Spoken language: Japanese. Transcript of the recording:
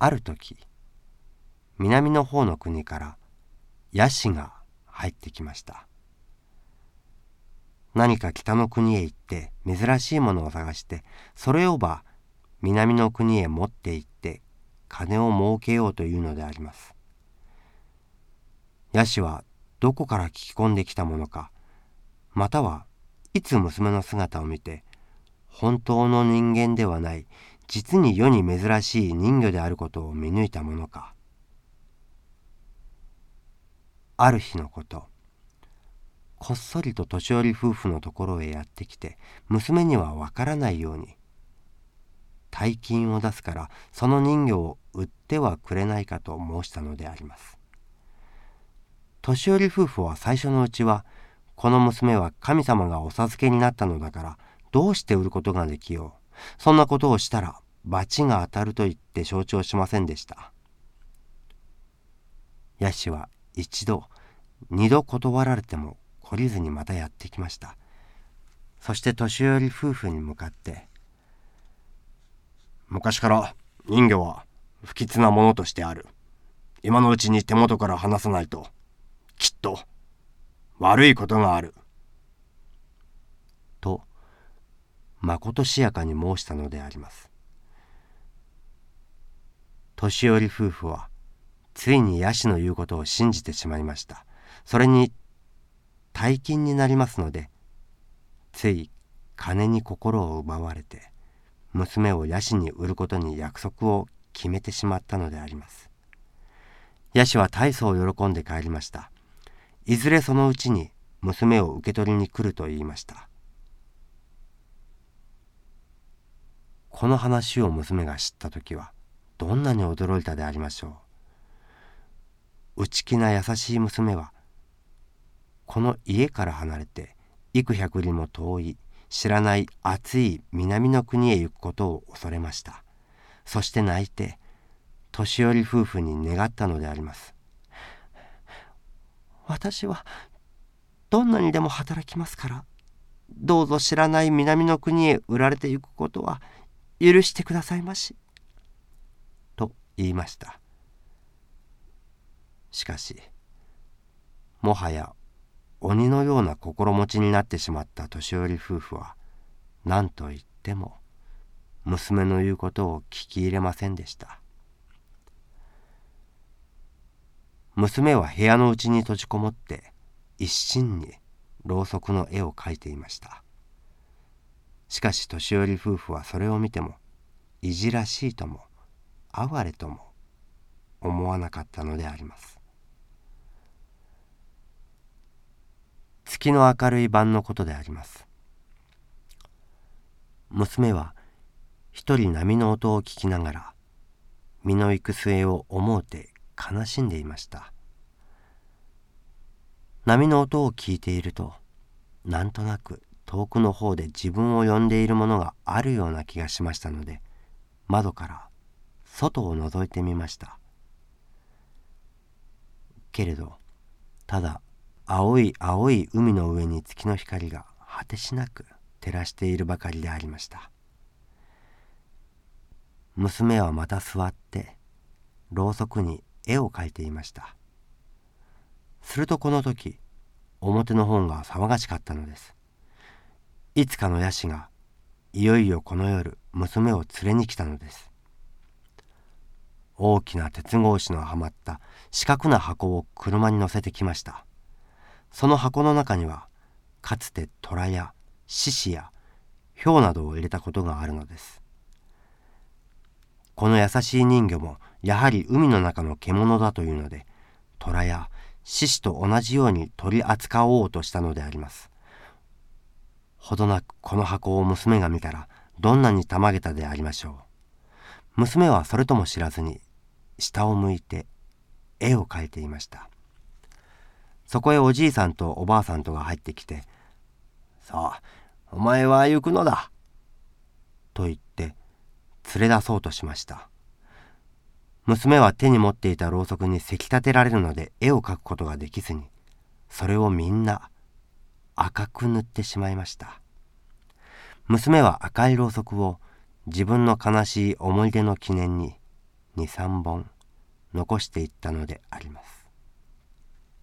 ある時南の方の国からヤシが入ってきました。何か北の国へ行って珍しいものを探してそれをば南の国へ持って行って金を儲けようというのであります。ヤシはどこから聞き込んできたものかまたはいつ娘の姿を見て本当の人間ではない実に世に珍しい人魚であることを見抜いたものか。ある日のことこっそりと年寄り夫婦のところへやってきて娘にはわからないように大金を出すからその人魚を売ってはくれないかと申したのであります。年寄り夫婦は最初のうちはこの娘は神様がお授けになったのだからどうして売ることができよう。そんなことをしたら罰が当たると言って承知をしませんでした。ヤシは一度二度断られても懲りずにまたやってきました。そして年寄り夫婦に向かって「昔から人魚は不吉なものとしてある。今のうちに手元から離さないときっと悪いことがある」とまことしやかに申したのであります。年寄り夫婦はついにヤシの言うことを信じてしまいました。それに大金になりますのでつい金に心を奪われて娘をヤシに売ることに約束を決めてしまったのであります。ヤシは大層喜んで帰りました。いずれそのうちに娘を受け取りに来ると言いました。この話を娘が知った時はどんなに驚いたでありましょう。内気な優しい娘はこの家から離れて幾百里も遠い知らない暑い南の国へ行くことを恐れました。そして泣いて年寄り夫婦に願ったのであります。私はどんなにでも働きますからどうぞ知らない南の国へ売られてゆくことは許してくださいまし」言いました。しかしもはや鬼のような心持ちになってしまった年寄り夫婦は何と言っても娘の言うことを聞き入れませんでした。娘は部屋の内に閉じこもって一心にろうそくの絵を描いていました。しかし年寄り夫婦はそれを見てもいじらしいとも哀れとも思わなかったのであります。月の明るい晩のことであります。娘は一人波の音を聞きながら身の行く末を思うて悲しんでいました。波の音を聞いているとなんとなく遠くの方で自分を呼んでいるものがあるような気がしましたので窓から外を覗いてみました。けれどただ青い青い海の上に月の光が果てしなく照らしているばかりでありました。娘はまた座ってろうそくに絵を描いていました。するとこの時表の本が騒がしかったのです。いつかのヤシがいよいよこの夜娘を連れに来たのです。大きな鉄格子のはまった四角な箱を車に乗せてきました。その箱の中にはかつて虎や獅子やヒなどを入れたことがあるのです。この優しい人魚もやはり海の中の獣だというので虎や獅子と同じように取り扱おうとしたのであります。ほどなくこの箱を娘が見たらどんなにたまげたでありましょう。娘はそれとも知らずに下を向いて絵を描いていました。そこへおじいさんとおばあさんとが入ってきて「さあお前は行くのだ」と言って連れ出そうとしました。娘は手に持っていたろうそくにせき立てられるので絵を描くことができずにそれをみんな赤く塗ってしまいました。娘は赤いろうそくを自分の悲しい思い出の記念に23本残していったのであります。